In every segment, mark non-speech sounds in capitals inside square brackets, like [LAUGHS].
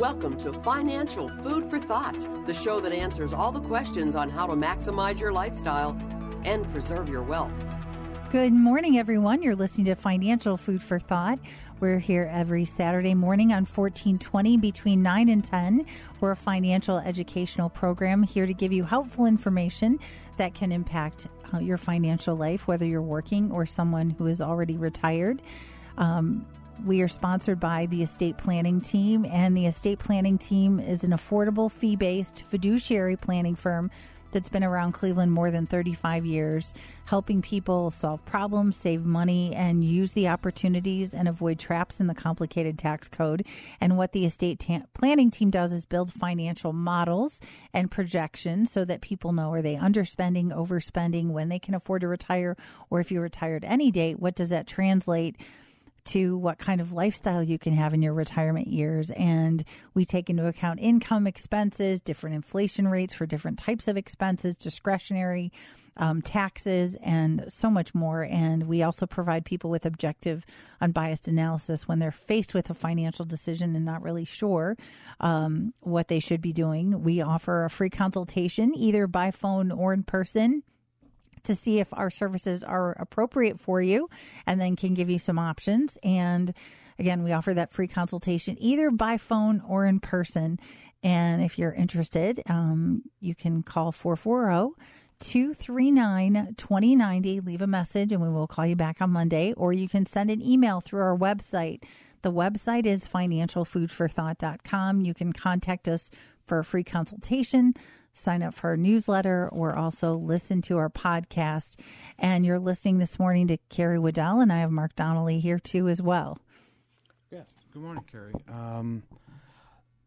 Welcome to Financial Food for Thought, the show that answers all the questions on how to maximize your lifestyle and preserve your wealth. Good morning, everyone. You're listening to Financial Food for Thought. We're here every Saturday morning on 1420 between 9 and 10. We're a financial educational program here to give you helpful information that can impact uh, your financial life, whether you're working or someone who is already retired. Um, we are sponsored by the estate planning team, and the estate planning team is an affordable fee based fiduciary planning firm that's been around Cleveland more than 35 years, helping people solve problems, save money, and use the opportunities and avoid traps in the complicated tax code. And what the estate ta- planning team does is build financial models and projections so that people know are they underspending, overspending, when they can afford to retire, or if you retired any date, what does that translate? To what kind of lifestyle you can have in your retirement years. And we take into account income expenses, different inflation rates for different types of expenses, discretionary um, taxes, and so much more. And we also provide people with objective, unbiased analysis when they're faced with a financial decision and not really sure um, what they should be doing. We offer a free consultation either by phone or in person to see if our services are appropriate for you and then can give you some options. And again, we offer that free consultation either by phone or in person. And if you're interested, um, you can call 440 239 2090. Leave a message and we will call you back on Monday. Or you can send an email through our website. The website is financialfoodforthought.com. You can contact us for a free consultation sign up for our newsletter or also listen to our podcast. And you're listening this morning to Carrie Waddell, and I have Mark Donnelly here too as well. Yeah. Good morning, Carrie. Um,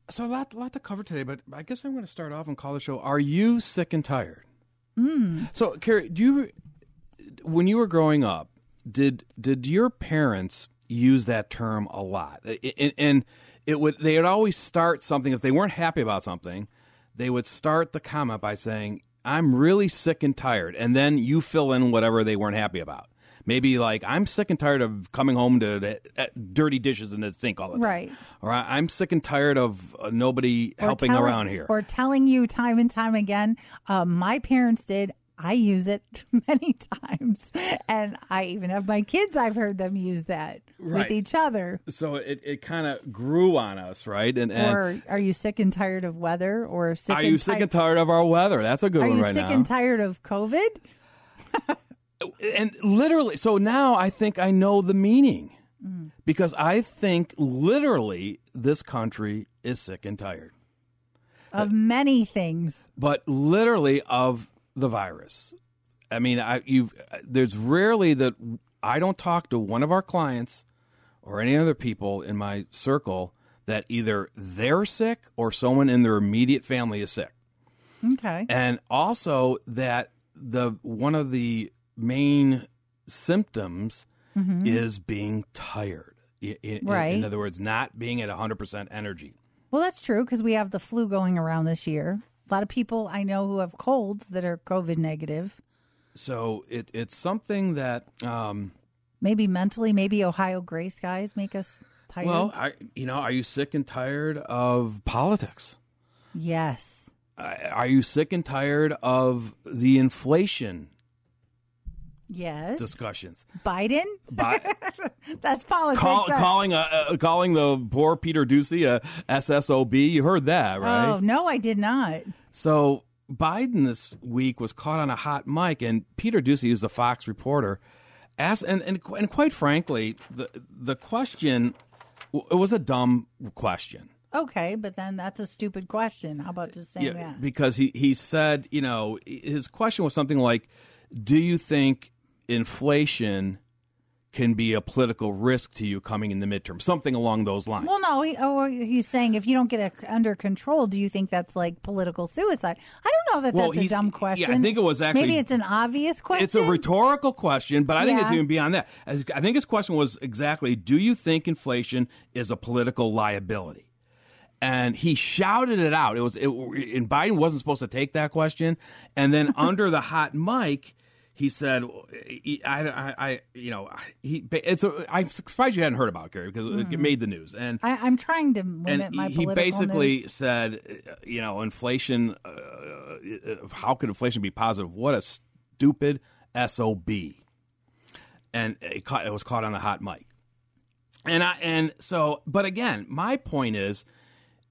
so a lot, a lot to cover today, but I guess I'm going to start off and call the show. Are you sick and tired? Mm. So, Carrie, do you, when you were growing up, did did your parents use that term a lot? And it would they would always start something if they weren't happy about something they would start the comment by saying, I'm really sick and tired. And then you fill in whatever they weren't happy about. Maybe like, I'm sick and tired of coming home to, to, to dirty dishes in the sink all the time. Right. Or I'm sick and tired of uh, nobody or helping telling, around here. Or telling you time and time again, uh, my parents did, I use it [LAUGHS] many times. And I even have my kids, I've heard them use that right. with each other. So it, it kind of grew on us, right? And, and, Or are you sick and tired of weather? Or sick Are you sick and tired of our weather? That's a good are one right now. Are you sick and tired of COVID? [LAUGHS] and literally, so now I think I know the meaning. Mm. Because I think literally this country is sick and tired of many things, but literally of the virus. I mean, I you there's rarely that I don't talk to one of our clients or any other people in my circle that either they're sick or someone in their immediate family is sick. Okay. And also that the one of the main symptoms mm-hmm. is being tired. In, right. In, in other words, not being at 100% energy. Well, that's true because we have the flu going around this year. A lot of people I know who have colds that are COVID negative. So it, it's something that um, maybe mentally, maybe Ohio gray skies make us tired. Well, I, you know, are you sick and tired of politics? Yes. Uh, are you sick and tired of the inflation Yes. Discussions. Biden. Bi- [LAUGHS] That's politics. Call, calling uh, uh, calling the poor Peter Doocy a SSOB. You heard that, right? Oh no, I did not. So Biden this week was caught on a hot mic, and Peter Doocy, who's the Fox reporter, asked, and, and and quite frankly, the the question it was a dumb question. Okay, but then that's a stupid question. How about just saying yeah, that? Because he he said, you know, his question was something like, "Do you think inflation can be a political risk to you coming in the midterm, something along those lines. Well, no, he, oh, he's saying if you don't get it under control, do you think that's like political suicide? I don't know that Well, that's a dumb yeah, question. I think it was actually- maybe it's an obvious question. It's a rhetorical question, but I think it's even beyond that. I think his question was exactly Do you think inflation is a political liability? And he shouted it out. It was, it, and Biden wasn't supposed to take that question. And then [LAUGHS] under the hot mic, he said, I, I, I you know, he, it's a, I'm surprised you hadn't heard about it, Gary, because it made the news. And I, I'm trying to limit and my he basically news. said, uh, you know, inflation. Uh, uh, how could inflation be positive? What a stupid sob. And it, caught, it was caught on the hot mic. And I and so, but again, my point is,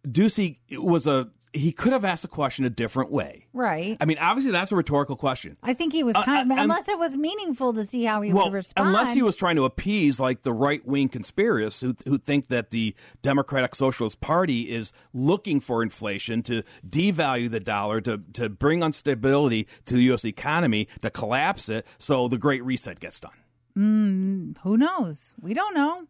Doocy was a he could have asked the question a different way. right. I mean, obviously that's a rhetorical question. I think he was Uh, kind of, uh, unless it was meaningful to see how he well, would respond. unless he was trying to appease like the right wing conspiracists who who think that the Democratic Socialist Party is looking for inflation to devalue the dollar to to bring instability to the U.S. economy to collapse it, so the Great Reset gets done. Mm, who knows? We don't know.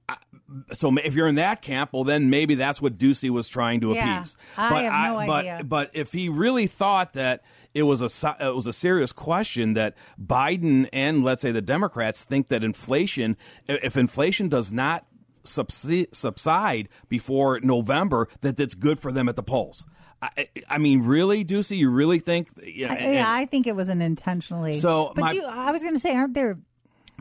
So if you're in that camp, well, then maybe that's what Doocy was trying to Yeah, appease. I but have no but, idea. But if he really thought that it was a it was a serious question that Biden and let's say the Democrats think that inflation, if inflation does not subside, subside before November, that that's good for them at the polls. I, I- mean, really, Doocy, you really think? You know, I- and- yeah, I think it was an intentionally. So, but my- you, I was going to say, aren't there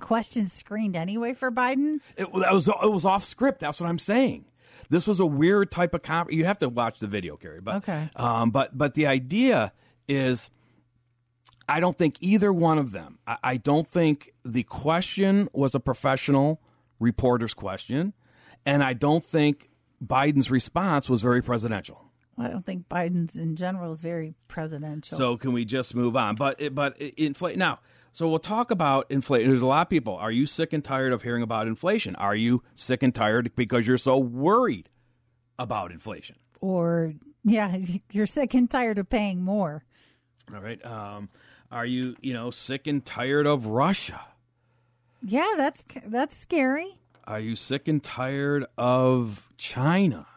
questions screened anyway for Biden? It, was it was off script. That's what I'm saying. This was a weird type of con You have to watch the video, Carrie. But Okay. um, but but the idea is, I don't think either one of them. I, I don't think the question was a professional reporter's question, and I don't think Biden's response was very presidential. I don't think Biden's in general is very presidential. So can we just move on? But but inflate now. So we'll talk about inflation. There's a lot of people. Are you sick and tired of hearing about inflation? Are you sick and tired because you're so worried about inflation? or yeah, [LAUGHS] you're sick and tired of paying more. All right. Um, are you you know sick and tired of Russia? Yeah, that's that's scary. Are you sick and tired of China?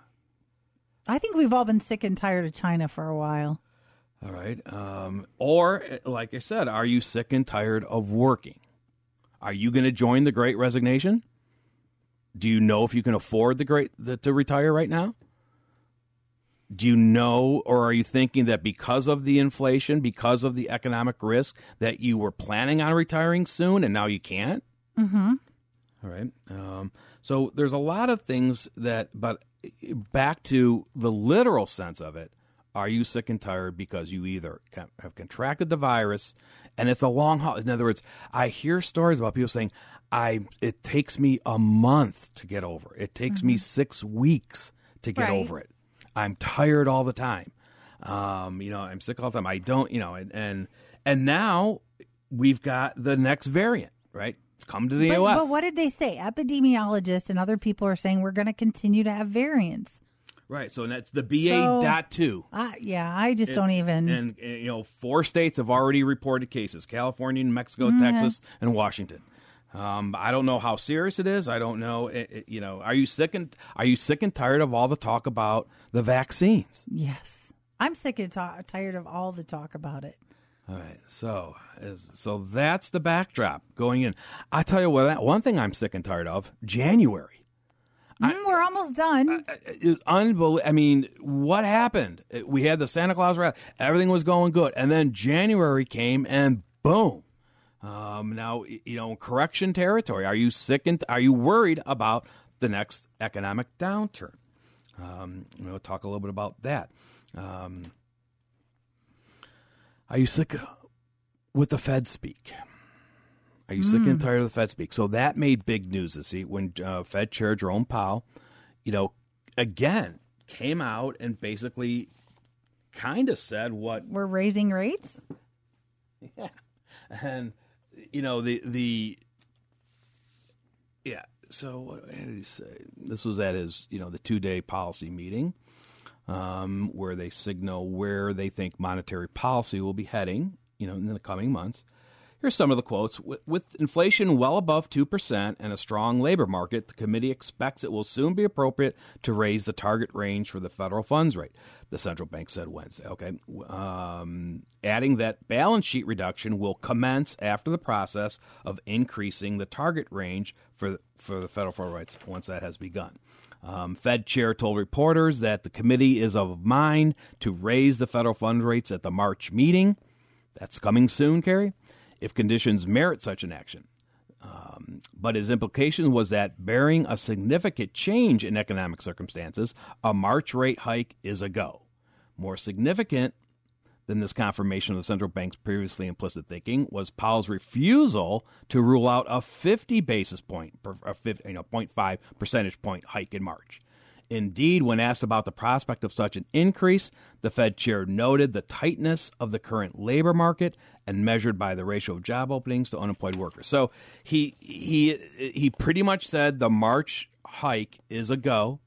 I think we've all been sick and tired of China for a while. All right. Um, or, like I said, are you sick and tired of working? Are you going to join the Great Resignation? Do you know if you can afford the great the, to retire right now? Do you know, or are you thinking that because of the inflation, because of the economic risk, that you were planning on retiring soon and now you can't? Mm-hmm. All right. Um, so there's a lot of things that, but back to the literal sense of it, are you sick and tired because you either have contracted the virus and it's a long haul? In other words, I hear stories about people saying, "I it takes me a month to get over. It takes me six weeks to get Right. over it. I'm tired all the time. Um, you know, I'm sick all the time. I don't, you know, and and, and now we've got the next variant, right? It's come to the But, US. but what did they say? Epidemiologists and other people are saying we're going to continue to have variants. Right, so that's the BA So- dot two. I, yeah, I just don't even. And, and, you know, four states have already reported cases: California, New Mexico, Mm-hmm. Texas, and Washington. Um, I don't know how serious it is. I don't know. It, it- you know, are you sick and are you sick and tired of all the talk about the vaccines? yes, I'm sick and ta- tired of all the talk about it. All right, so is, so that's the backdrop going in. I tell you what, one thing I'm sick and tired of: January. Mm, we're almost done. is unbelievable. I mean, what happened? We had the Santa Claus rally. Everything was going good, and then January came, and boom. Um, now you know correction territory. Are you sick and are you worried about the next economic downturn? Um, we'll talk a little bit about that. Um, are you sick with the Fed speak? Are you sick and tired of the Fed speak? So that made big news this week when uh, Fed Chair Jerome Powell, you know, again came out and basically kind of said what we're raising rates. Yeah, and you know the the yeah. So what did he say? This was at his you know the two day policy meeting um, where they signal where they think monetary policy will be heading you know in the coming months Here's some of the quotes. With inflation well above 2% and a strong labor market, the committee expects it will soon be appropriate to raise the target range for the federal funds rate, the central bank said Wednesday. Okay. Um, adding that balance sheet reduction will commence after the process of increasing the target range for, for the federal funds rates once that has begun. Um, Fed chair told reporters that the committee is of mind to raise the federal fund rates at the March meeting. That's coming soon, Carrie if conditions merit such an action. Um, but his implication was that, bearing a significant change in economic circumstances, a March rate hike is a go. More significant than this confirmation of the central bank's previously implicit thinking was Powell's refusal to rule out a 50 basis point, a 50, you know, 0.5 percentage point hike in March. Indeed, when asked about the prospect of such an increase, the Fed chair noted the tightness of the current labor market and measured by the ratio of job openings to unemployed workers. So he he he pretty much said the March hike is a go.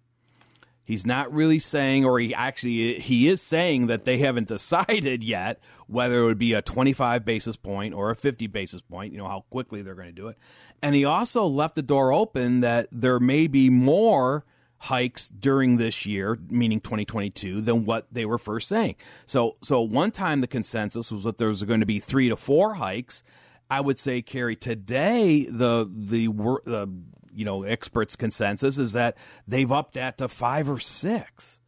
He's not really saying, or he actually he is saying that they haven't [LAUGHS] decided yet whether it would be a 25 basis point or a 50 basis point. You know how quickly they're going to do it, and he also left the door open that there may be more hikes during this year, meaning 2022, than what they were first saying. So, so one time the consensus was that there was going to be three to four hikes. I would say, Carrie, today the the the you know experts' consensus is that they've upped that to five or six.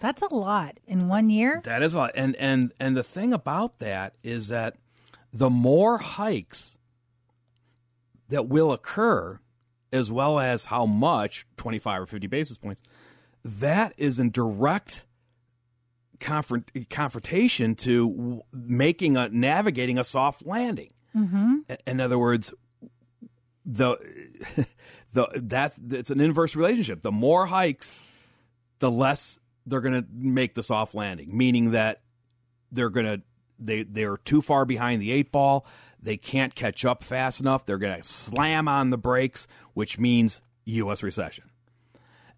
That's a lot in one year. That is a lot, and and and the thing about that is that the more hikes that will occur, as well as how much 25 or 50 basis points that is in direct confront, confrontation to making a navigating a soft landing. Mm-hmm. in other words the [LAUGHS] the that's it's an inverse relationship. The more hikes the less they're going to make the soft landing meaning that they're going to they they're too far behind the eight ball they can't catch up fast enough. They're going to slam on the brakes, which means U.S. recession.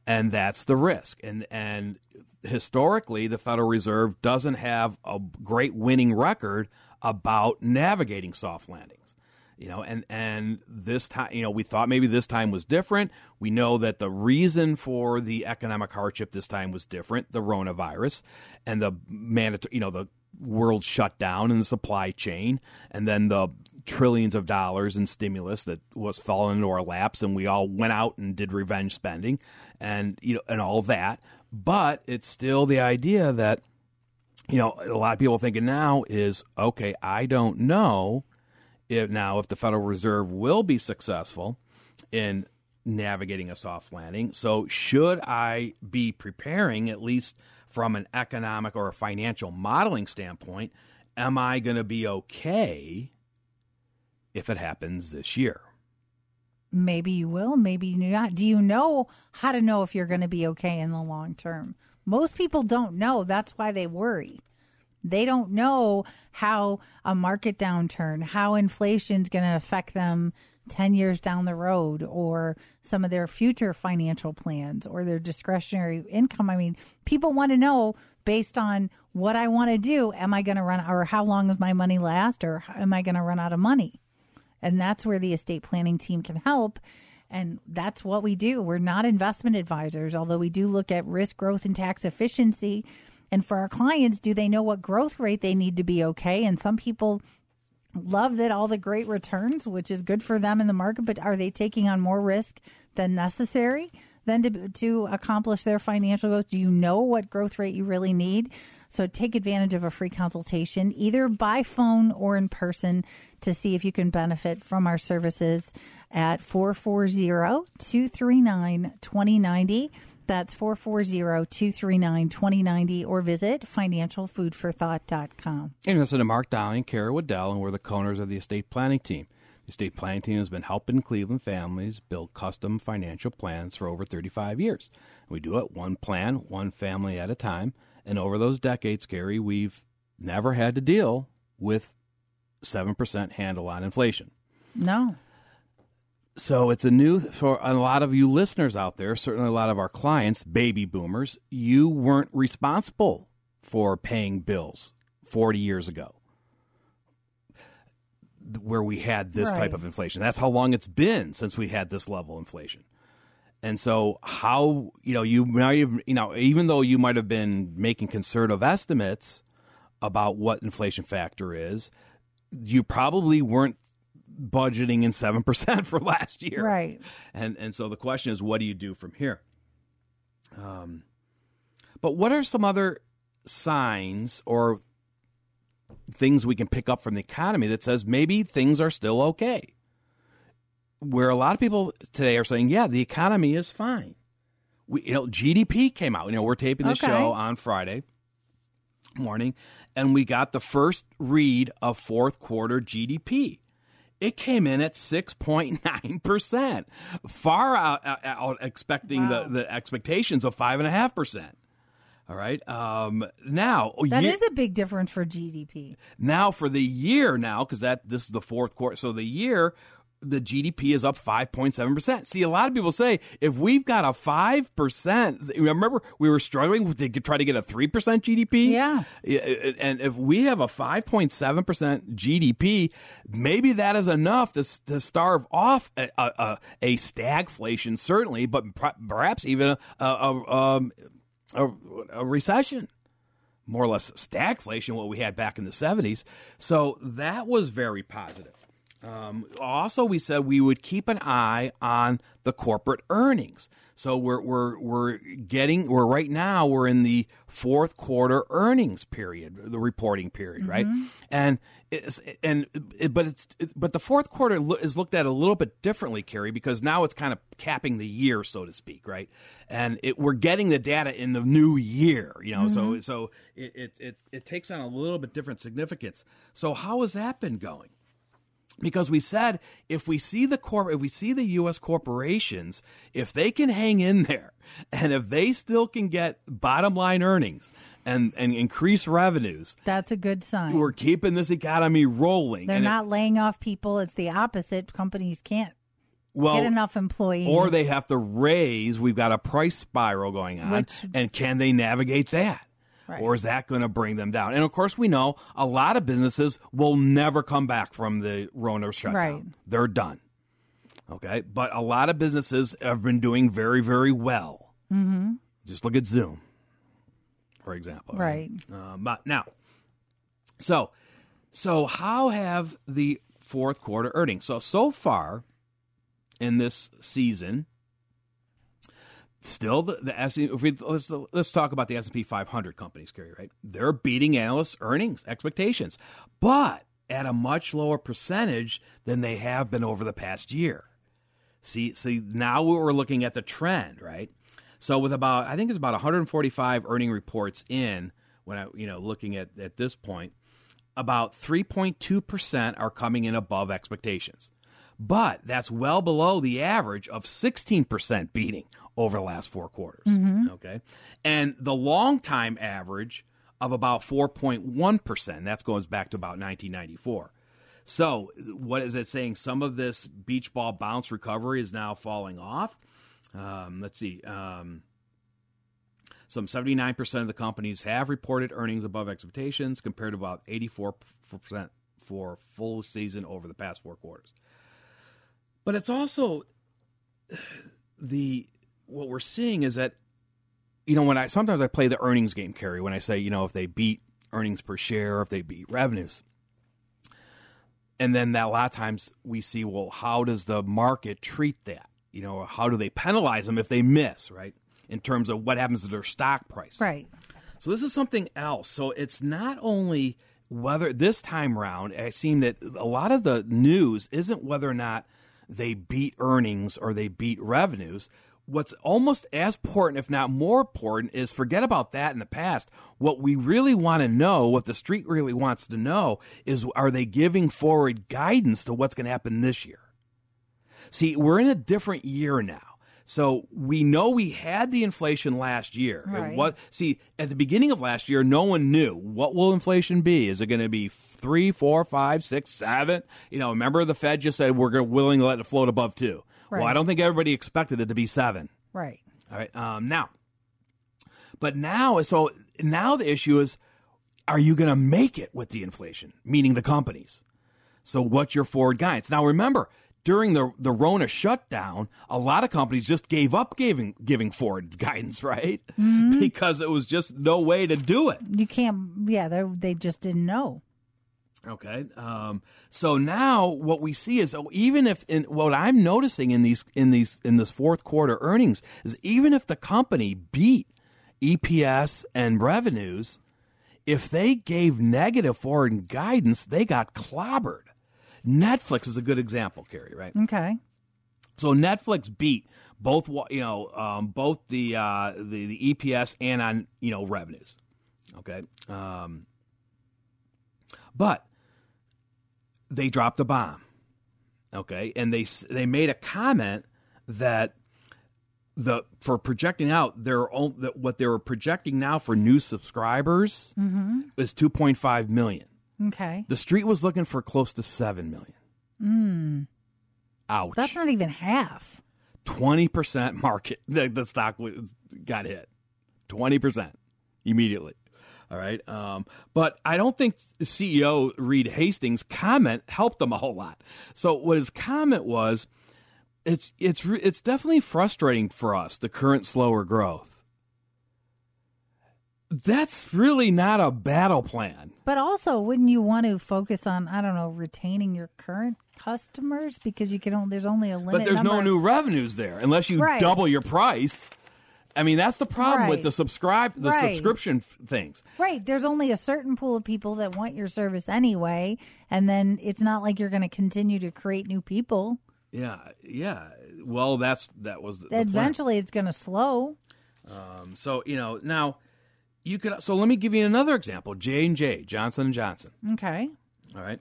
And that's the risk. And, and historically, the Federal Reserve doesn't have a great winning record about navigating soft landings you know and and this time you know we thought maybe this time was different we know that the reason for the economic hardship this time was different the coronavirus and the mandatory you know the world shut down in the supply chain, and then the trillions of dollars in stimulus that was falling into our laps, and we all went out and did revenge spending, and you know, and all that. But it's still the idea that you know a lot of people thinking now is okay. I don't know if now if the Federal Reserve will be successful in navigating a soft landing. So should I be preparing at least? From an economic or a financial modeling standpoint, am I going to be okay if it happens this year? Maybe you will, maybe you're not. Do you know how to know if you're going to be okay in the long term? Most people don't know. That's why they worry. They don't know how a market downturn, how inflation's going to affect them 10 years down the road or some of their future financial plans or their discretionary income. I mean, people want to know based on what I want to do, am I going to run or how long does my money last or am I going to run out of money? And that's where the estate planning team can help. And that's what we do. We're not investment advisors, although we do look at risk, growth, and tax efficiency. And for our clients, do they know what growth rate they need to be okay? And some people love that all the great returns, which is good for them in the market, but are they taking on more risk than necessary than to, to accomplish their financial goals? Do you know what growth rate you really need? So take advantage of a free consultation, either by phone or in person, to see if you can benefit from our services at 440 239 2090. That's 440-239-2090 or visit financialfoodforthought.com. And listen to Mark Dowling and Kara Waddell, and we're the co-owners of the estate planning team. The estate planning team has been helping Cleveland families build custom financial plans for over 35 years. We do it one plan, one family at a time. And over those decades, Gary, we've never had to deal with 7% handle on inflation. No. So it's a new for a lot of you listeners out there, certainly a lot of our clients, baby boomers, you weren't responsible for paying bills 40 years ago. where we had this Right. type of inflation. That's how long it's been since we had this level of inflation. And so, how you know you might have, you know even though you might have been making conservative estimates about what inflation factor is, you probably weren't budgeting in seven percent [LAUGHS] for last year, Right. And and so the question is, what do you do from here? Um, but what are some other signs or things we can pick up from the economy that says maybe things are still okay? Where a lot of people today are saying, yeah, the economy is fine. We, you know, GDP came out. You know, we're taping the Okay. show on Friday morning, and we got the first read of fourth quarter GDP. It came in at six point nine percent, far out, out, out expecting Wow. the, the expectations of five and a half percent. All right. Um, now That ye- is a big difference for GDP. now for the year now because that this is the fourth quarter. So the year the GDP is up 5.7%. See, a lot of people say if we've got a 5%, remember we were struggling to try to get a 3% GDP? Yeah. And if we have a 5.7% GDP, maybe that is enough to, to starve off a, a, a, stagflation, certainly, but perhaps even a, a, a, um, a, a recession more or less stagflation, what we had back in the 70s. So that was very positive. Um, also, we said we would keep an eye on the corporate earnings. So we're we're we're getting we're right now we're in the fourth quarter earnings period, the reporting period, right? And it's and it, but it's it, but the fourth quarter lo- is looked at a little bit differently, Carrie, because now it's kind of capping the year, so to speak, right? And it, we're getting the data in the new year, you know. So so it, it it it takes on a little bit different significance. So how has that been going? Because we said if we see the corp if we see the US corporations if they can hang in there [LAUGHS] and if they still can get bottom line earnings and and increase revenues That's a good sign. we're keeping this economy rolling They're And it- not laying off people. It's the opposite. Companies can't well get enough employees. or they have to raise we've got a price spiral going on Which- and can they navigate that Right. or is that going to bring them down and of course we know a lot of businesses will never come back from the rona shutdown Right. they're done okay but a lot of businesses have been doing very very well mm-hmm. just look at zoom for example Right. um, but now so so how have the fourth quarter earnings so so far in this season still the, the S- if we, let's let's talk about the S&P 500 companies Carrie right? They're beating analysts earnings expectations but at a much lower percentage than they have been over the past year. See see now we're looking at the trend right? So with about I think it's about 145 earning reports in when I you know looking at at this point about 3.2% are coming in above expectations. But that's well below the average of 16% beating over the last four quarters. Okay. And the long time average of about 4.1%. That goes back to about 1994. So, what is it saying? Some of this beach ball bounce recovery is now falling off. Um, let's see. Um, some 79% of the companies have reported earnings above expectations compared to about 84% for full season over the past four quarters. But it's also [SIGHS] the what we're seeing is that you know when I sometimes I play the earnings game carry when I say you know if they beat earnings per share if they beat revenues. And then that a lot of times we see well how does the market treat that? You know, how do they penalize them if they miss, right? In terms of what happens to their stock price. right. So this is something else. So it's not only whether this time round, it seemed that a lot of the news isn't whether or not they beat earnings or they beat revenues. What's almost as important, if not more important, is forget about that in the past. What we really want to know, what the street really wants to know, is are they giving forward guidance to what's going to happen this year? See, we're in a different year now. So we know we had the inflation last year. Right. was- see, at the beginning of last year, no one knew what will inflation be. Is it going to be three, four, five, six, seven? You know, remember the Fed just said we're willing to let it float above two. Well, I don't think everybody expected it to be seven. Right. All right. Um, now, but now, so now the issue is, are you going to make it with the inflation? Meaning the companies. So what's your forward guidance? Now remember, during the the Rona shutdown, a lot of companies just gave up giving giving forward [LAUGHS] guidance, right? Mm-hmm. Because it was just no way to do it. You can't. Yeah, they they just didn't know. Okay. Um, so now what we see is oh, even if in what I'm noticing in these in these in this fourth quarter earnings is even if the company beat EPS and revenues, if they gave negative forward guidance, they got clobbered. Netflix is a good example, Carrie, right? Okay. So Netflix beat both, you know, um, both the, uh, the the EPS and on you know revenues. Okay, um, but they dropped a bomb. Okay, and they they made a comment that the for projecting out their own that what they were projecting now for new subscribers is two point five million. Okay. The street was looking for close to seven million. Mm. Ouch! That's not even half. twenty percent market. [LAUGHS] The, the stock was, got hit, twenty percent immediately. All right, um, but I don't think CEO Reed Hastings' comment helped them a whole lot. So what his comment was, it's it's it's definitely frustrating for us the current slower growth. That's really not a battle plan. But also, wouldn't you want to focus on I don't know retaining your current customers because you can only there's only a limit. But there's no new revenues there unless you Right. double your price. I mean, that's the problem with the subscribe the Right. subscription f- things. Right. There's only a certain pool of people that want your service anyway, and then it's not like you're going to continue to create new people. Yeah, yeah. Well, that's that was the, the plan. Eventually, it's going to slow. Um, so you know now you could. So let me give you another example. J and J Johnson and Johnson. Okay. All right.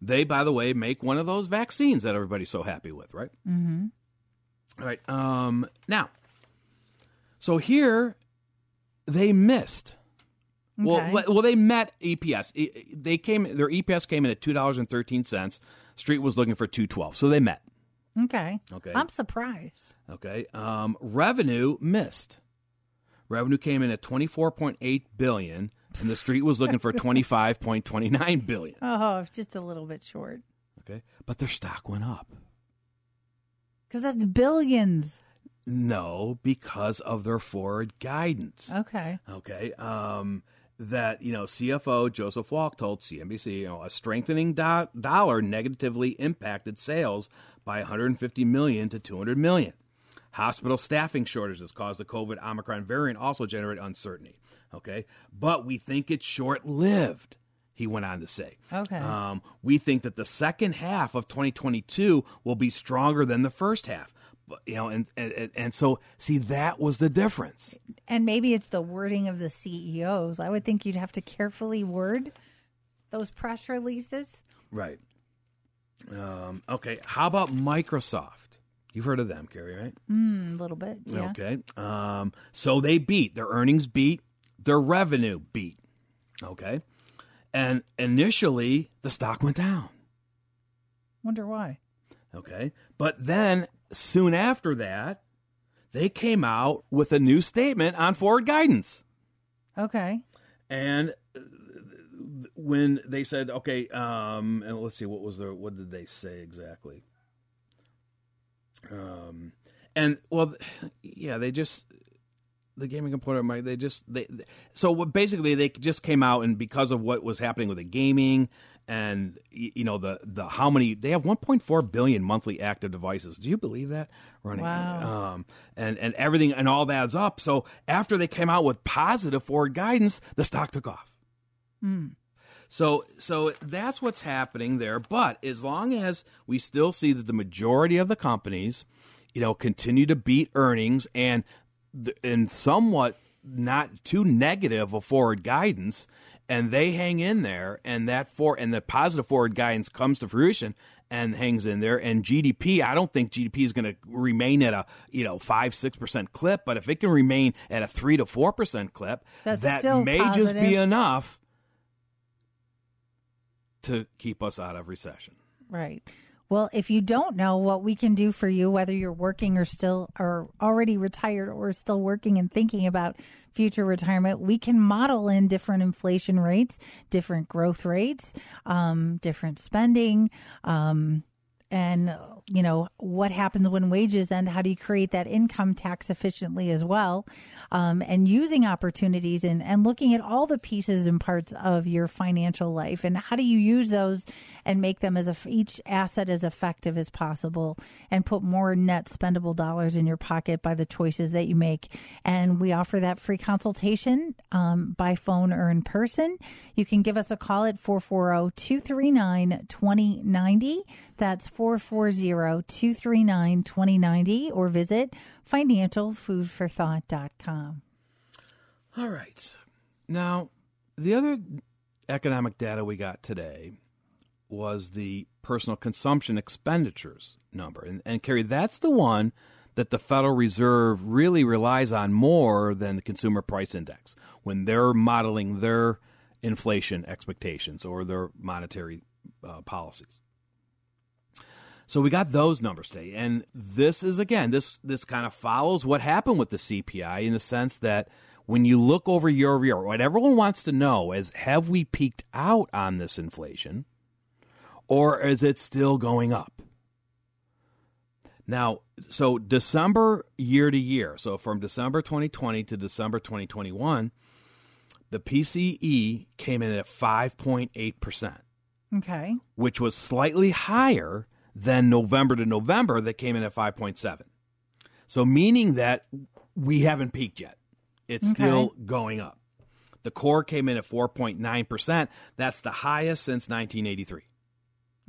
They, by the way, make one of those vaccines that everybody's so happy with, right? Mm-hmm. All right. Um, now, so here they missed. Well, Okay. le- well, they met EPS. They came. Their EPS came in at two dollars and thirteen cents. Street was looking for two twelve, so they met. Okay. Okay. I'm surprised. Okay. Um, revenue missed. Revenue came in at twenty four point eight billion, and the street was looking for [LAUGHS] twenty five point twenty nine billion. Oh, it's just a little bit short Okay, but their stock went up. because that's billions. No, because of their forward guidance. Okay. Okay. Um, that you know, CFO Joseph Wolk told CNBC, you know, a strengthening do- dollar negatively impacted sales by 150 million to 200 million. Hospital staffing shortages caused the COVID Omicron variant also generate uncertainty. Okay, but we think it's short lived. He went on to say. Okay. Um, we think that the second half of 2022 will be stronger than the first half. You know, and, and and so see that was the difference. And maybe it's the wording of the CEOs. I would think you'd have to carefully word those press releases. Right. Um, okay. How about Microsoft? You've heard of them, Carrie, right? Mm, a little bit. Yeah. Okay. Um, so they beat their earnings beat, their revenue beat. Okay. And initially, the stock went down. Wonder why. Okay. But then soon after that, they came out with a new statement on forward guidance. Okay. And uh, when they said, okay, um, and let's see, what was their, what did they say exactly? Um, and well, yeah, they just, the gaming component, might they just, they, so what, basically they just came out and because of what was happening with the gaming and, you know, the, the, how many, they have 1.4 billion monthly active devices. Do you believe that? Running, Wow. um, and, and everything and all that's up. So after they came out with positive forward guidance, the stock took off. So so that's what's happening there. But as long as we still see that the majority of the companies, you know, continue to beat earnings and and somewhat not too negative of forward guidance, and they hang in there, and that for and the positive forward guidance comes to fruition and hangs in there, and GDP, I don't think GDP is going to remain at a you know five six percent clip, but if it can remain at a three to four percent clip, That's that may just be enough to keep us out of recession. Right. Well, if you don't know what we can do for you, whether you're working or still or already retired or still working and thinking about future retirement, we can model in different inflation rates, different growth rates, um, different spending, um, and you know what happens when wages end? How do you create that income tax efficiently as well? Um, and using opportunities and, and looking at all the pieces and parts of your financial life. And how do you use those and make them as a, each asset as effective as possible? And put more net spendable dollars in your pocket by the choices that you make. And we offer that free consultation um, by phone or in person. You can give us a call at 440-239-2090 that's 440-239-2090 or visit financialfoodforthought.com. All right. Now, the other economic data we got today was the personal consumption expenditures number. And, and Carrie, that's the one that the Federal Reserve really relies on more than the consumer price index when they're modeling their inflation expectations or their monetary uh, policies. So we got those numbers today, and this is again this this kind of follows what happened with the CPI in the sense that when you look over year over year, what everyone wants to know is have we peaked out on this inflation, or is it still going up? Now, so December year to year, so from December 2020 to December 2021, the PCE came in at 5.8%. Okay. Which was slightly higher than November to November that came in at 5.7. So meaning that we haven't peaked yet. It's okay. still going up. The core came in at 4.9%. That's the highest since 1983.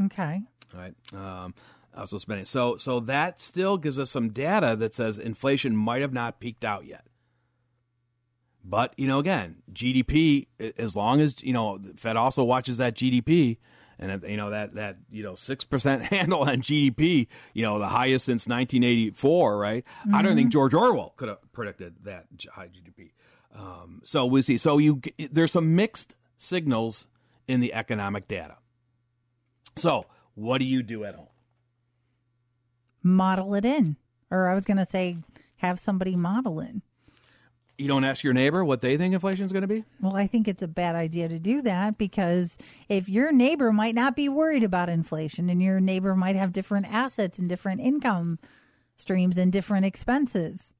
Okay. All right. Um, also spending. So so that still gives us some data that says inflation might have not peaked out yet. But, you know, again, GDP as long as, you know, the Fed also watches that GDP, and you know that that you know six percent [LAUGHS] handle on GDP, you know the highest since 1984, right? Mm-hmm. I don't think mm-hmm. George Orwell could have predicted that high GDP. Um, so we see. So you there's some mixed signals in the economic data. So what do you do at home? Model it in, or I was going to say, have somebody model in you don't ask your neighbor what they think inflation is going to be? Well, I think it's a bad idea to do that because if your neighbor might not be worried about inflation and your neighbor might have different assets and different income streams and different expenses.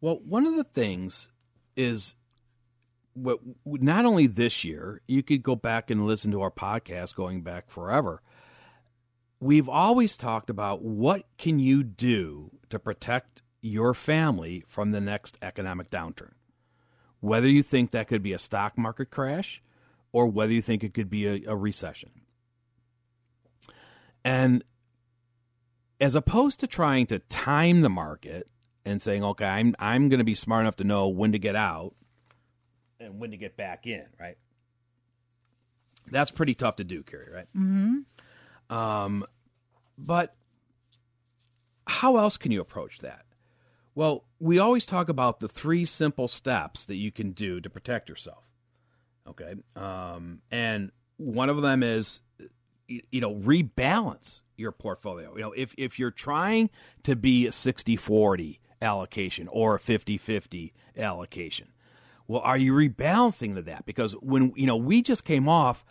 Well, one of the things is what not only this year, you could go back and listen to our podcast going back forever. We've always talked about what can you do to protect your family from the next economic downturn. Whether you think that could be a stock market crash or whether you think it could be a, a recession. And as opposed to trying to time the market and saying, okay, I'm, I'm going to be smart enough to know when to get out and when to get back in, right? That's pretty tough to do, Carrie, right? Mm-hmm. Um, but how else can you approach that? Well, we always talk about the three simple steps that you can do to protect yourself. Okay. Um, and one of them is, you know, rebalance your portfolio. You know, if, if you're trying to be a 60 40 allocation or a 50 50 allocation, well, are you rebalancing to that? Because when, you know, we just came off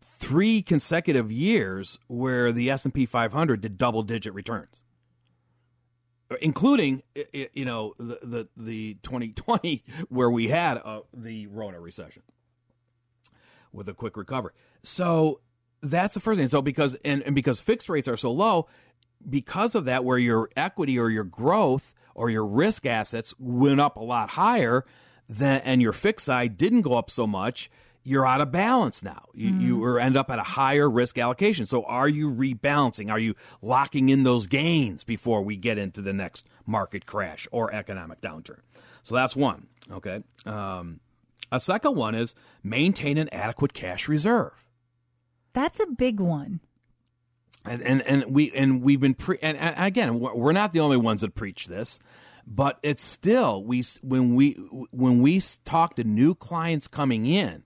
three consecutive years where the S&P 500 did double digit returns including you know the the, the 2020 where we had uh, the Rona recession with a quick recovery. So that's the first thing. So because and, and because fixed rates are so low, because of that, where your equity or your growth or your risk assets went up a lot higher, than and your fixed side didn't go up so much you're out of balance now. You, mm. you end up at a higher risk allocation. So are you rebalancing? Are you locking in those gains before we get into the next market crash or economic downturn? So that's one. Okay. Um, a second one is maintain an adequate cash reserve. That's a big one. And and, and we and we've been pre and, and again we're not the only ones that preach this but it's still we when we when we talk to new clients coming in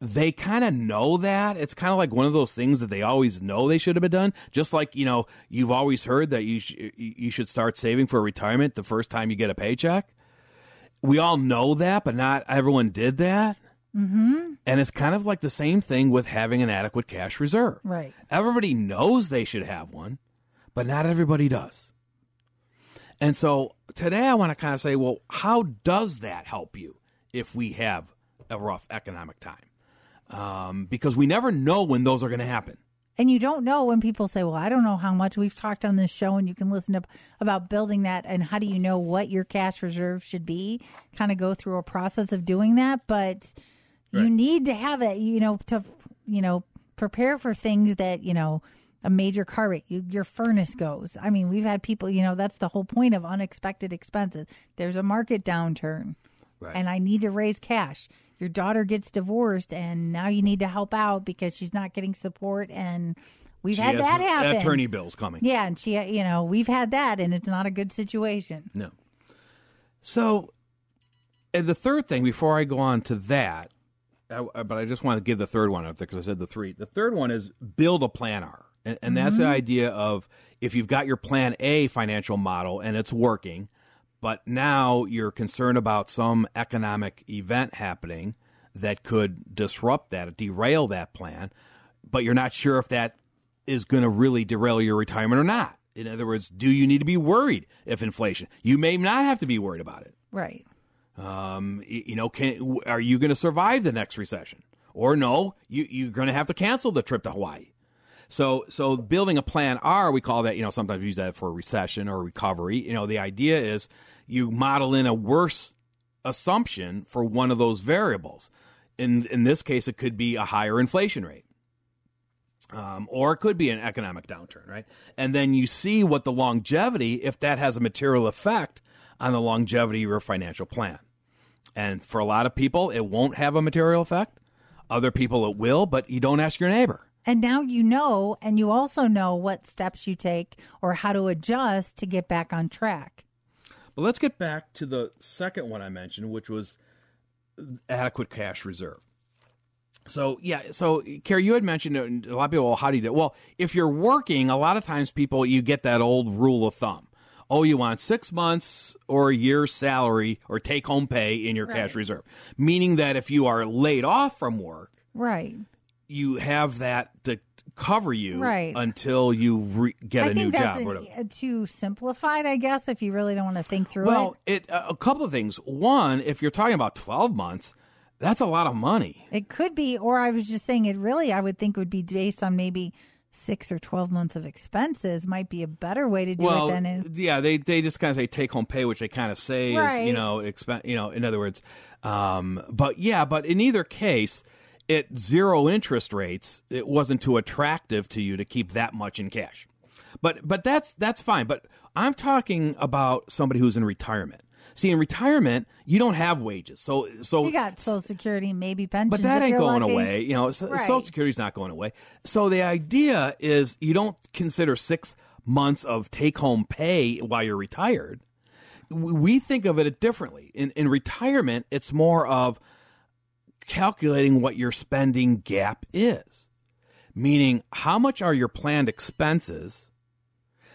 they kind of know that. It's kind of like one of those things that they always know they should have been done. Just like, you know, you've always heard that you, sh- you should start saving for retirement the first time you get a paycheck. We all know that, but not everyone did that. Mm-hmm. And it's kind of like the same thing with having an adequate cash reserve. Right. Everybody knows they should have one, but not everybody does. And so today I want to kind of say, well, how does that help you if we have a rough economic time? Um, because we never know when those are going to happen. And you don't know when people say, "Well, I don't know how much." We've talked on this show, and you can listen to about building that and how do you know what your cash reserve should be. Kind of go through a process of doing that, but right. you need to have it. You know, to you know prepare for things that you know a major car wreck, you, your furnace goes. I mean, we've had people. You know, that's the whole point of unexpected expenses. There's a market downturn, right. and I need to raise cash your daughter gets divorced and now you need to help out because she's not getting support and we've she had that happen. Attorney bills coming. Yeah, and she you know, we've had that and it's not a good situation. No. So and the third thing before I go on to that, I, but I just want to give the third one up there because I said the three. The third one is build a plan R. And, and that's mm-hmm. the idea of if you've got your plan A financial model and it's working, but now you're concerned about some economic event happening that could disrupt that, derail that plan, but you're not sure if that is going to really derail your retirement or not. In other words, do you need to be worried if inflation? You may not have to be worried about it. Right. Um, you know, can, are you going to survive the next recession? Or no, you, you're going to have to cancel the trip to Hawaii. So, so building a plan R, we call that, you know, sometimes we use that for recession or recovery. You know, the idea is you model in a worse assumption for one of those variables. In, in this case, it could be a higher inflation rate. Um, or it could be an economic downturn, right? And then you see what the longevity, if that has a material effect on the longevity of your financial plan. And for a lot of people, it won't have a material effect. Other people, it will, but you don't ask your neighbor. And now you know, and you also know what steps you take or how to adjust to get back on track. But let's get back to the second one I mentioned, which was adequate cash reserve. So yeah, so Carrie, you had mentioned a lot of people. Well, how do you do? It? Well, if you're working, a lot of times people you get that old rule of thumb. Oh, you want six months or a year's salary or take home pay in your right. cash reserve, meaning that if you are laid off from work, right, you have that to cover you right. until you re- get I a new job. An, too simplified, I guess, if you really don't want to think through well, it. Well, uh, a couple of things. One, if you're talking about 12 months, that's a lot of money. It could be, or I was just saying it really, I would think would be based on maybe six or 12 months of expenses might be a better way to do well, it than in- yeah they they just kind of say take home pay which they kind of say right. is you know expen- you know in other words um, but yeah but in either case at zero interest rates, it wasn't too attractive to you to keep that much in cash. But but that's that's fine. But I'm talking about somebody who's in retirement. See, in retirement, you don't have wages, so so you got Social Security, maybe pension, but that ain't going lucky. away. You know, right. Social Security's not going away. So the idea is you don't consider six months of take home pay while you're retired. We think of it differently. In in retirement, it's more of calculating what your spending gap is, meaning how much are your planned expenses.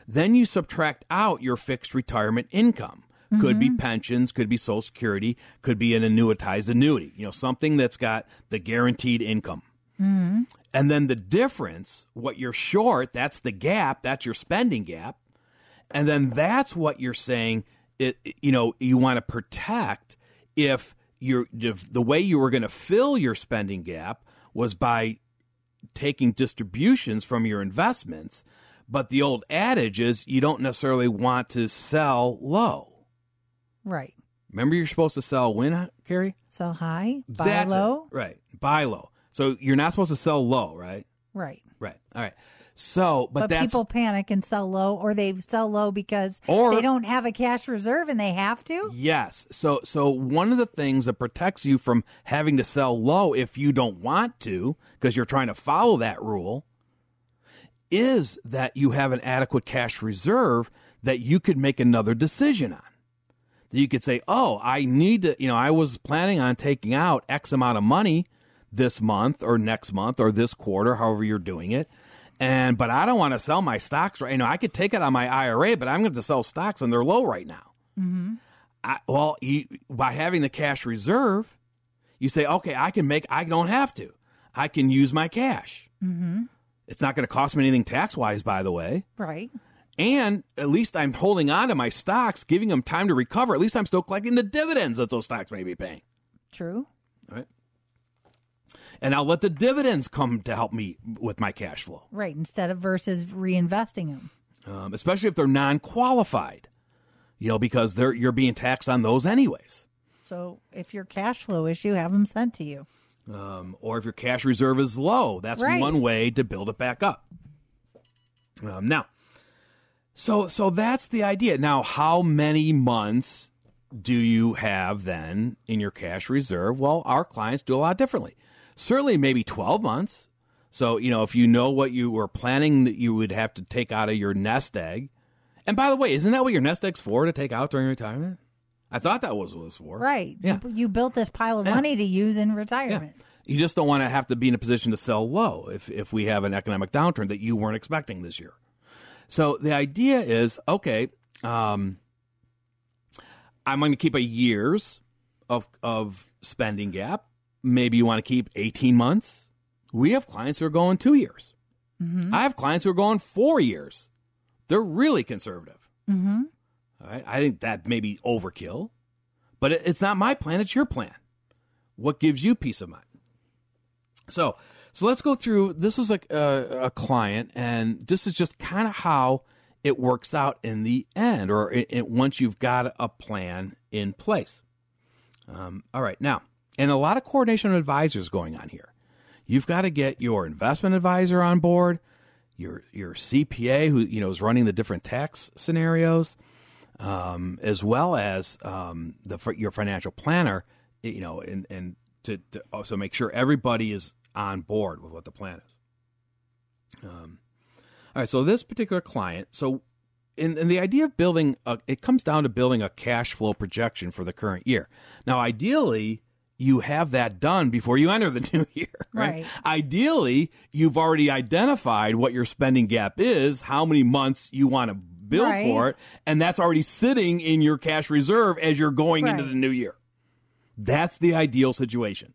Then you subtract out your fixed retirement income. Mm-hmm. Could be mm-hmm. pensions, could be Social Security, could be an annuitized annuity, you know, something that's got the guaranteed income. Mm-hmm. And then the difference, what you're short, that's the gap, that's your spending gap. And then that's what you're saying, it, you know, you want to protect if your the way you were going to fill your spending gap was by taking distributions from your investments. But the old adage is you don't necessarily want to sell low. Right. Remember, you're supposed to sell when, Carrie? Sell high, buy That's low. It. Right. Buy low. So you're not supposed to sell low, right? Right. Right. All right. So, but, but people panic and sell low, or they sell low because or, they don't have a cash reserve and they have to. Yes. So, so one of the things that protects you from having to sell low if you don't want to, because you're trying to follow that rule, is that you have an adequate cash reserve that you could make another decision on. That you could say, "Oh, I need to," you know, I was planning on taking out X amount of money this month or next month or this quarter, however you're doing it. And but I don't want to sell my stocks right. You know, I could take it on my IRA, but I'm going to sell stocks and they're low right now. Mm-hmm. I, well, you, by having the cash reserve, you say, okay, I can make. I don't have to. I can use my cash. Mm-hmm. It's not going to cost me anything tax wise, by the way. Right. And at least I'm holding on to my stocks, giving them time to recover. At least I'm still collecting the dividends that those stocks may be paying. True. And I'll let the dividends come to help me with my cash flow. Right. Instead of versus reinvesting them. Um, especially if they're non qualified, you know, because they're, you're being taxed on those anyways. So if your cash flow issue, have them sent to you. Um, or if your cash reserve is low, that's Right. one way to build it back up. Um, now, so so that's the idea. Now, how many months do you have then in your cash reserve? Well, our clients do a lot differently. Certainly, maybe twelve months. So you know, if you know what you were planning that you would have to take out of your nest egg. And by the way, isn't that what your nest egg's for to take out during retirement? I thought that was what it was for. Right. Yeah. You, built this pile of Yeah. money to use in Yeah. retirement. You just don't want to have to be in a position to sell low if, if we have an economic downturn that you weren't expecting this year. So the idea is okay, um, I'm going to keep a year's of, of spending gap. Maybe you want to keep 18 months. We have clients who are going two years. I have clients who are going four years. They're really conservative. Mm-hmm. All right. I think that may be overkill, but it's not my plan. It's your plan. What gives you peace of mind? So, so let's go through. This was a a, a client, and this is just kind of how it works out in the end, or it, it, once you've got a plan in place. Um, all right, now, and a lot of coordination of advisors going on here. You've got to get your investment advisor on board, your your CPA who you know is running the different tax scenarios, um, as well as um, the your financial planner. You know, and and to, to also make sure everybody is on board with what the plan is. Um, all right, so this particular client, so in, in the idea of building, a, it comes down to building a cash flow projection for the current year. Now, ideally, you have that done before you enter the [LAUGHS] new year, right? Right. Ideally, you've already identified what your spending gap is, how many months you want to build Right. for it, and that's already sitting in your cash reserve as you're going into the new year. That's the ideal situation.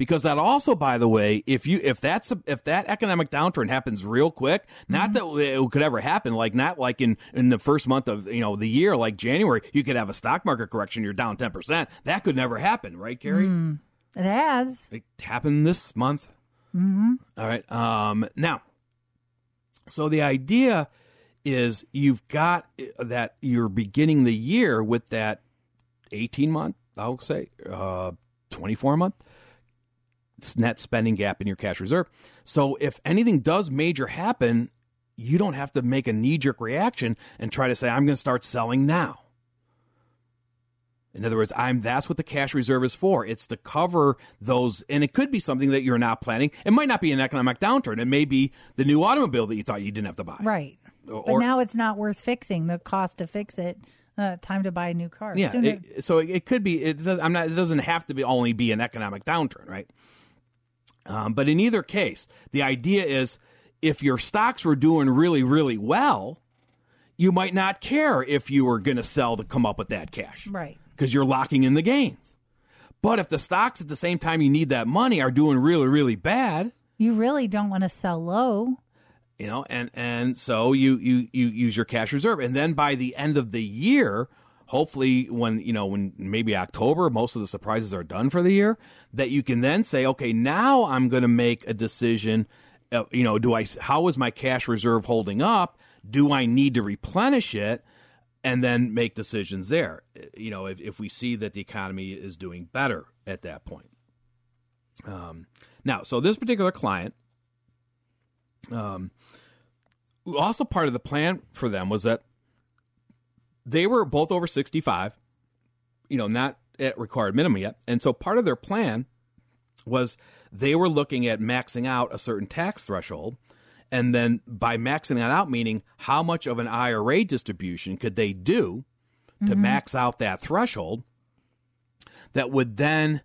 Because that also, by the way, if you if that's a, if that economic downturn happens real quick, not that it could ever happen, like not like in in the first month of you know the year, like January, you could have a stock market correction, you're down ten percent. That could never happen, right, Carrie? It has. It happened this month. Mm-hmm. right. Um, now, so the idea is you've got uh, that you're beginning the year with that 18 month, I'll say, uh, 24 month net spending gap in your cash reserve. So if anything does major happen, you don't have to make a knee jerk reaction and try to say, I'm going to start selling now. In other words, I'm that's what the cash reserve is for. It's to cover those and it could be something that you're not planning. It might not be an economic downturn. It may be the new automobile that you thought you didn't have to buy. Right. Or- but now it's not worth fixing. The cost to fix it. Uh, time to buy a new car. Yeah, it, so it, it could be. It does, I'm not. It doesn't have to be only be an economic downturn, right? Um, but in either case, the idea is if your stocks were doing really, really well, you might not care if you were going to sell to come up with that cash, Right. Because you're locking in the gains. But if the stocks at the same time you need that money are doing really, really bad, you really don't want to sell low. you know and and so you you you use your cash reserve and then by the end of the year hopefully when you know when maybe october most of the surprises are done for the year that you can then say okay now i'm going to make a decision uh, you know do i how is my cash reserve holding up? Do i need to replenish it? And then make decisions there. You know if, if we see that the economy is doing better at that point. Um, now so this particular client um, also part of the plan for them was that they were both over 65 you know not at required minimum yet. And so part of their plan was they were looking at maxing out a certain tax threshold. And then by maxing that out meaning how much of an ira distribution could they do to mm-hmm. max out that threshold that would then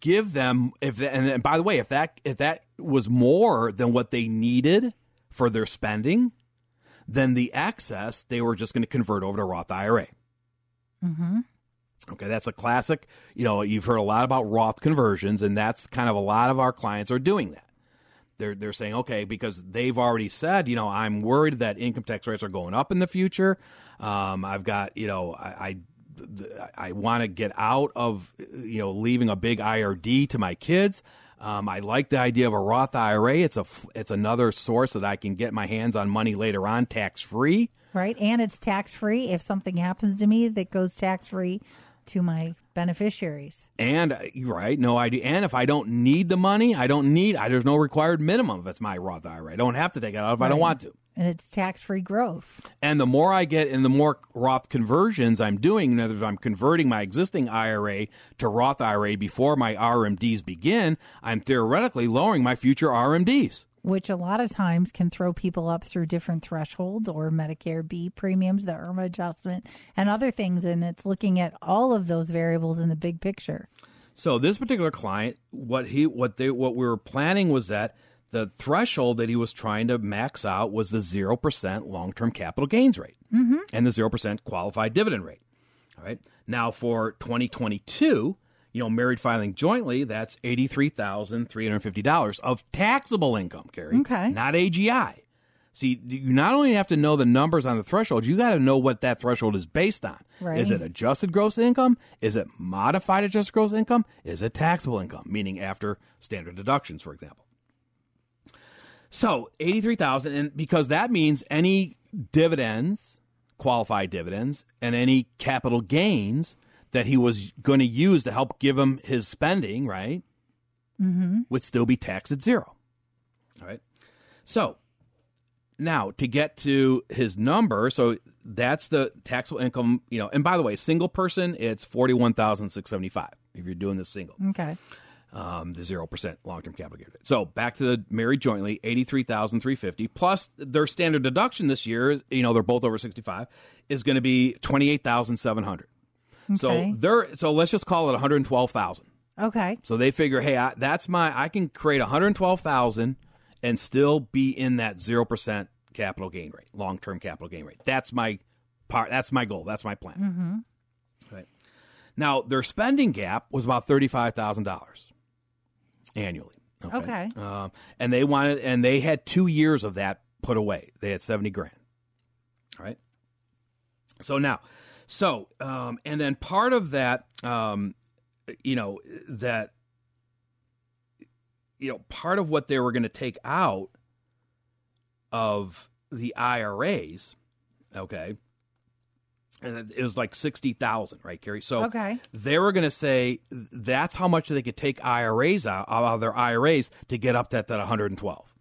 give them if and, and by the way, if that if that was more than what they needed for their spending, then the excess they were just going to convert over to Roth IRA. Mm-hmm. Okay, that's a classic. You know, you've heard a lot about Roth conversions, and that's kind of a lot of our clients are doing that. They're they're saying, okay, because they've already said, you know, I'm worried that income tax rates are going up in the future. Um, I've got, you know, I. I I want to get out of you know leaving a big IRD to my kids. Um, I like the idea of a Roth IRA. It's a it's another source that I can get my hands on money later on tax free. Right, and it's tax free. If something happens to me, that goes tax free to my beneficiaries. And uh, right, no idea. And if I don't need the money, I don't need. I, there's no required minimum if it's my Roth IRA. I don't have to take it out if right. I don't want to. And it's tax free growth. And the more I get, and the more Roth conversions I'm doing, in other words, I'm converting my existing IRA to Roth IRA before my RMDs begin. I'm theoretically lowering my future RMDs which a lot of times can throw people up through different thresholds or Medicare B premiums, the IRMAA adjustment, and other things. And it's looking at all of those variables in the big picture. So this particular client, what he what they what we were planning was that the threshold that he was trying to max out was the zero percent long term capital gains rate mm-hmm. and the zero percent qualified dividend rate. All right. Now for 2022, you know, married filing jointly, that's $83,350 of taxable income, Carrie. Okay. Not AGI. See, you not only have to know the numbers on the threshold, you got to know what that threshold is based on. Right. Is it adjusted gross income? Is it modified adjusted gross income? Is it taxable income, meaning after standard deductions, for example? So, 83,000 and because that means any dividends, qualified dividends, and any capital gains that he was going to use to help give him his spending, right, mm-hmm. would still be taxed at zero. All right. So now to get to his number, so that's the taxable income, you know, and by the way, single person, it's 41,675 if you're doing this single. Okay. Um, the 0% long term capital gain. Rate. So back to the married jointly, 83350 plus their standard deduction this year, you know, they're both over 65, is going to be 28700 Okay. So they're so let's just call it 112,000. Okay. So they figure, hey, I, that's my I can create 112,000 and still be in that 0% capital gain rate, long-term capital gain rate. That's my part that's my goal. That's my plan. Mm-hmm. Right. Now, their spending gap was about $35,000 annually. Okay. okay. Um, and they wanted and they had 2 years of that put away. They had 70 grand. All right. So now, so, um, and then part of that, um, you know, that, you know, part of what they were going to take out of the IRAs, okay, it was like 60,000, right, Carrie? So okay. they were going to say that's how much they could take IRAs out, out of their IRAs to get up to that, that 112.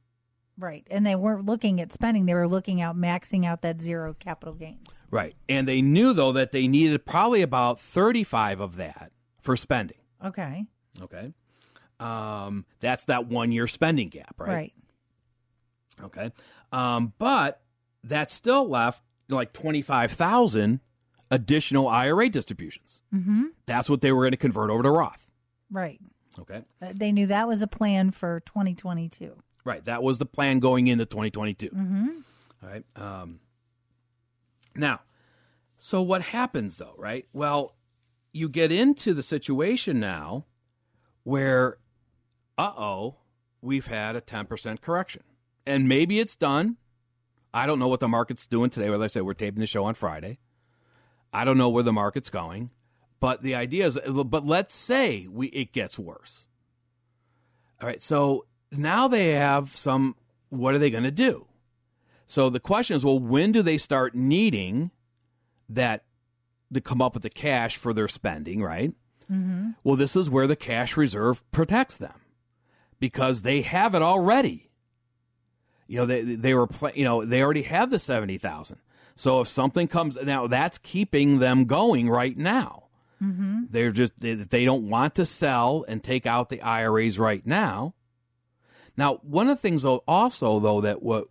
Right. And they weren't looking at spending, they were looking out maxing out that zero capital gains. Right. And they knew though that they needed probably about 35 of that for spending. Okay. Okay. Um, that's that one year spending gap, right? Right. Okay. Um, but that still left like 25,000 additional IRA distributions. Mm-hmm. That's what they were going to convert over to Roth. Right. Okay. Uh, they knew that was a plan for 2022. Right. That was the plan going into 2022. Mm-hmm. All right. Um, now, so what happens though, right? Well, you get into the situation now where, uh oh, we've had a 10% correction. And maybe it's done. I don't know what the market's doing today. As I say we're taping the show on Friday. I don't know where the market's going. But the idea is, but let's say we it gets worse. All right. So now they have some, what are they going to do? So the question is, well, when do they start needing that to come up with the cash for their spending, right? Mm-hmm. Well, this is where the cash reserve protects them because they have it already. You know, they they were you know they already have the seventy thousand. So if something comes now, that's keeping them going right now. Mm-hmm. They're just they, they don't want to sell and take out the IRAs right now. Now, one of the things though, also though that what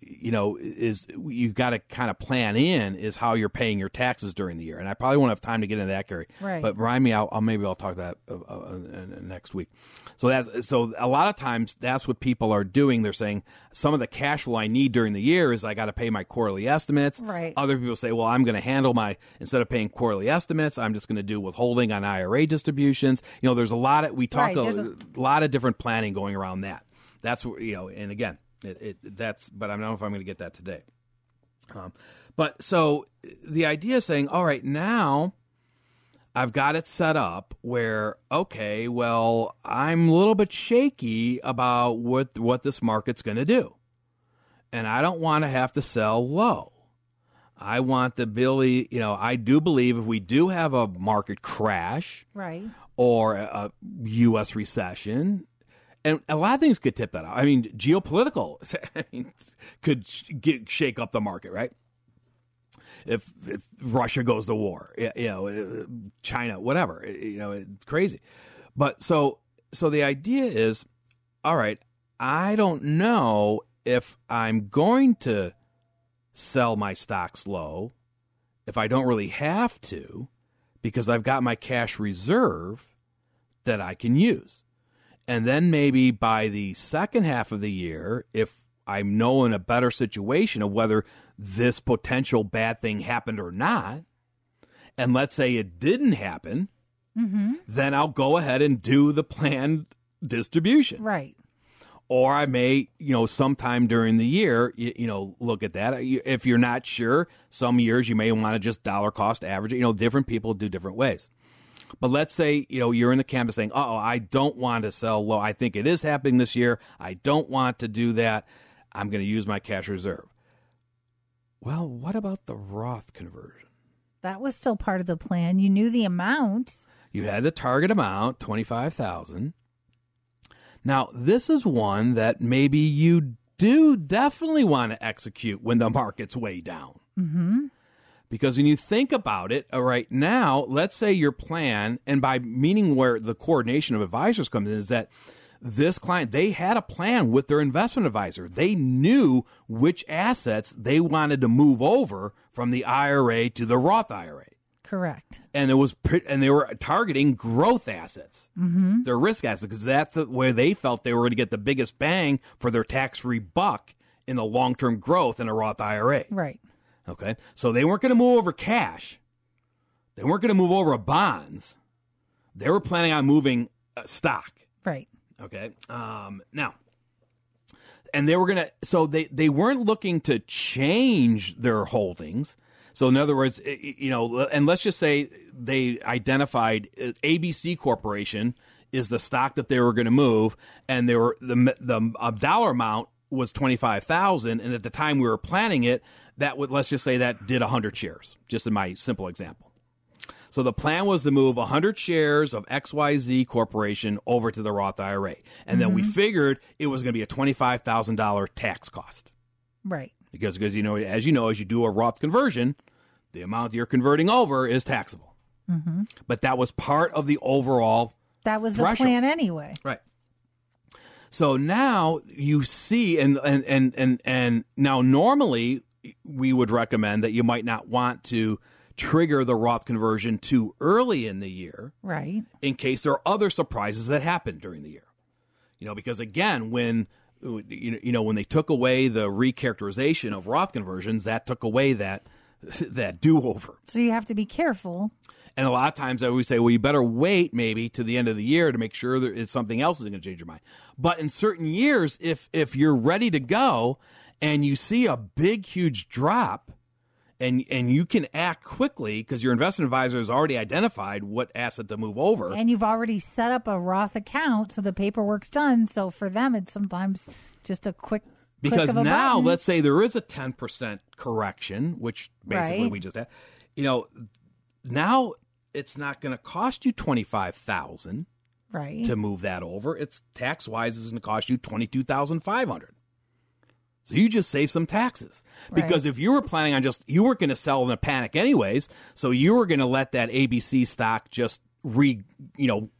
you know, is you've got to kind of plan in is how you're paying your taxes during the year. And I probably won't have time to get into that, Carrie. Right. But remind me, I'll, I'll maybe I'll talk that uh, uh, next week. So that's so a lot of times that's what people are doing. They're saying some of the cash flow I need during the year is I got to pay my quarterly estimates. Right. Other people say, well, I'm going to handle my instead of paying quarterly estimates, I'm just going to do withholding on IRA distributions. You know, there's a lot of we talk Right, a, a- a lot of different planning going around that. That's what you know, and again, it, it that's. But I don't know if I'm going to get that today. Um, but so the idea is saying, all right, now I've got it set up where okay, well, I'm a little bit shaky about what what this market's going to do, and I don't want to have to sell low. I want the Billy, you know, I do believe if we do have a market crash, Right. or a U.S. recession. And a lot of things could tip that out. I mean, geopolitical [LAUGHS] could get, shake up the market, right? If, if Russia goes to war, you know, uh, China, whatever, you know, it's crazy. But so, so the idea is, all right, I don't know if I'm going to sell my stocks low, if I don't really have to, because I've got my cash reserve that I can use. And then maybe by the second half of the year, if I'm knowing a better situation of whether this potential bad thing happened or not, and let's say it didn't happen, mm-hmm. then I'll go ahead and do the planned distribution Right. or I may, you know, sometime during the year, you, you know, look at that. If you're not sure, some years you may want to just dollar cost average. You know, different people do different ways. But let's say, you know, you're in the campus saying, uh oh, I don't want to sell low. I think it is happening this year. I don't want to do that. I'm going to use my cash reserve. Well, what about the Roth conversion? That was still part of the plan. You knew the amount. You had the target amount, 25,000. Now, this is one that maybe you do definitely want to execute when the market's way down. Mm-hmm. Because when you think about it, all right, now, let's say your plan, and by meaning where the coordination of advisors comes in, is that this client, they had a plan with their investment advisor. They knew which assets they wanted to move over from the IRA to the Roth IRA Correct. and it was and they were targeting growth assets, mm-hmm. their risk assets, because that's where they felt they were going to get the biggest bang for their tax-free buck in the long-term growth in a Roth IRA. Right. Okay, so they weren't going to move over cash, they weren't going to move over bonds, they were planning on moving uh, stock. Right. Okay. Um, now, and they were gonna. So they they weren't looking to change their holdings. So in other words, you know, and let's just say they identified uh, ABC Corporation is the stock that they were going to move, and they were the the dollar amount was twenty five thousand, and at the time we were planning it, that would let's just say that did hundred shares, just in my simple example. So the plan was to move 100 shares of XYZ Corporation over to the Roth IRA. And then we mm-hmm. figured it was going to be a $25,000 tax cost. Right. Because, because, you know, as you know, as you do a Roth conversion, the amount you're converting over is taxable. Mm-hmm. But that was part of the overall That was the plan anyway. Right. So now you see, and and and and and now normally we would recommend that you might not want to trigger the Roth conversion too early in the year Right. in case there are other surprises that happen during the year. You know, because again, when you know, when they took away the recharacterization of Roth conversions, that took away that [LAUGHS] that do over. So you have to be careful. And a lot of times I always say, well, you better wait maybe to the end of the year to make sure there is something else is going to change your mind. But in certain years, if if you're ready to go and you see a big, huge drop, and and you can act quickly because your investment advisor has already identified what asset to move over. And you've already set up a Roth account, so the paperwork's done. So for them, it's sometimes just a quick. because a now button. let's say there is a 10% correction which basically Right. we just had you know now it's not going to cost you 25000 right. to move that over it's tax wise is going to cost you 22500 so you just save some taxes because Right. if you were planning on just you weren't going to sell in a panic anyways so you were going to let that abc stock just re you know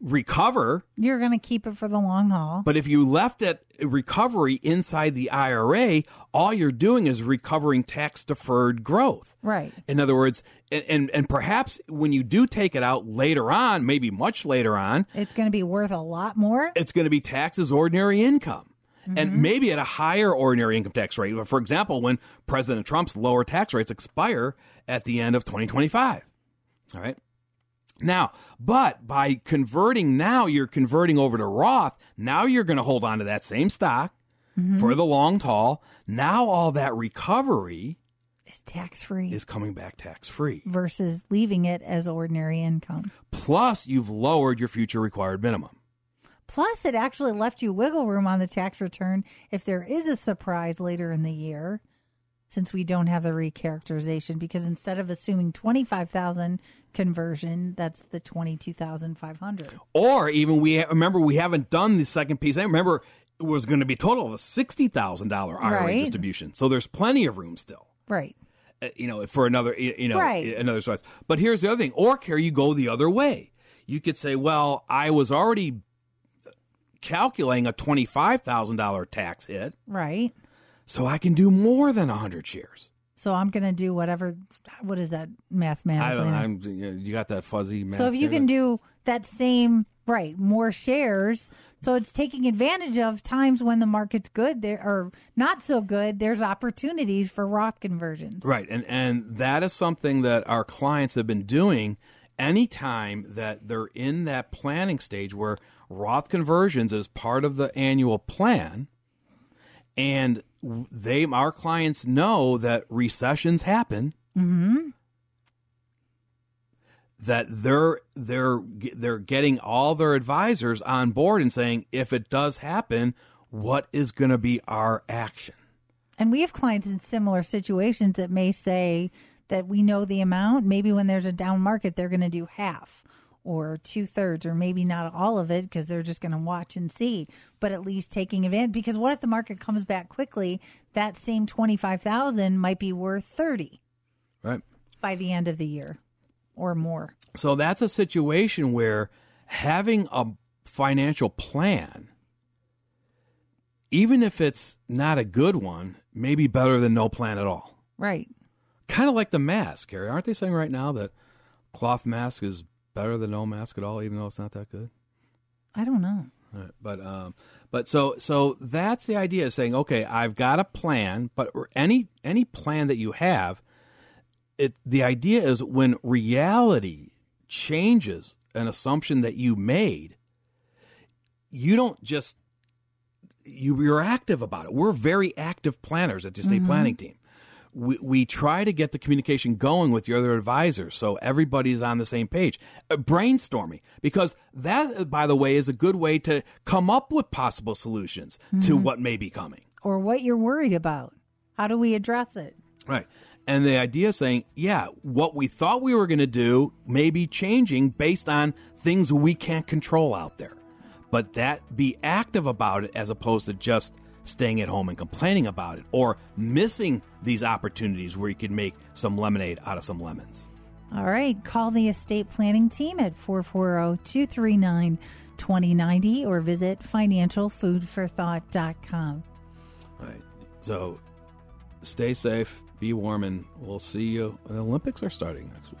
recover. You're going to keep it for the long haul. But if you left that recovery inside the IRA, all you're doing is recovering tax deferred growth. Right. In other words, and, and, and perhaps when you do take it out later on, maybe much later on, It's going to be worth a lot more. it's going to be taxes ordinary income. And mm-hmm. maybe at a higher ordinary income tax rate. For example, when President Trump's lower tax rates expire at the end of 2025. All right. Now, but by converting now, you're converting over to Roth. Now you're going to hold on to that same stock mm-hmm. for the long haul. Now all that recovery is tax free is coming back tax free. versus leaving it as ordinary income. Plus, you've lowered your future required minimum. Plus, it actually left you wiggle room on the tax return if there is a surprise later in the year, since we don't have the recharacterization. Because instead of assuming twenty five thousand conversion, that's the twenty two thousand five hundred. Or even we remember we haven't done the second piece. I remember it was going to be total of a sixty thousand dollar IRA Right. distribution. So there's plenty of room still. Right. uh, you know, for another, you know, Right. another size. But here's the other thing: or care you go the other way. You could say, well, I was already calculating a twenty five thousand dollar tax hit, Right. so I can do more than hundred shares. So I'm going to do whatever. What is that mathematically? I don't. I'm. You got that fuzzy math. So if you can do that same right, more shares, so it's taking advantage of times when the market's good there or not so good. There's opportunities for Roth conversions. Right, and and that is something that our clients have been doing anytime that they're in that planning stage where Roth conversions as part of the annual plan, and they our clients know that recessions happen. Mm-hmm. That they're they're they're getting all their advisors on board and saying if it does happen, what is going to be our action? And we have clients in similar situations that may say that we know the amount. Maybe when there's a down market, they're going to do half or two thirds, or maybe not all of it because they're just going to watch and see. But at least taking advantage. Because what if the market comes back quickly? That same twenty five thousand might be worth thirty Right. by the end of the year, or more. So that's a situation where having a financial plan, even if it's not a good one, may be better than no plan at all. Right. Kind of like the mask, Carrie. Aren't they saying right now that cloth mask is better than no mask at all, even though it's not that good? I don't know. Right. But um, but so so that's the idea of saying, okay, I've got a plan, but any any plan that you have, it the idea is when reality changes an assumption that you made, you don't just you you're active about it. We're very active planners at the estate planning team. We, we try to get the communication going with your other advisors so everybody's on the same page. Uh, brainstorming, because that, uh, by the way, is a good way to come up with possible solutions to what may be coming. Or what you're worried about. How do we address it? Right. And the idea is saying, yeah, what we thought we were going to do may be changing based on things we can't control out there. But that be active about it as opposed to just staying at home and complaining about it or missing these opportunities where you could make some lemonade out of some lemons. All right. Call the estate planning team at 440 239 2090 or visit financialfoodforthought.com. All right. So stay safe, be warm, and we'll see you. The Olympics are starting next week.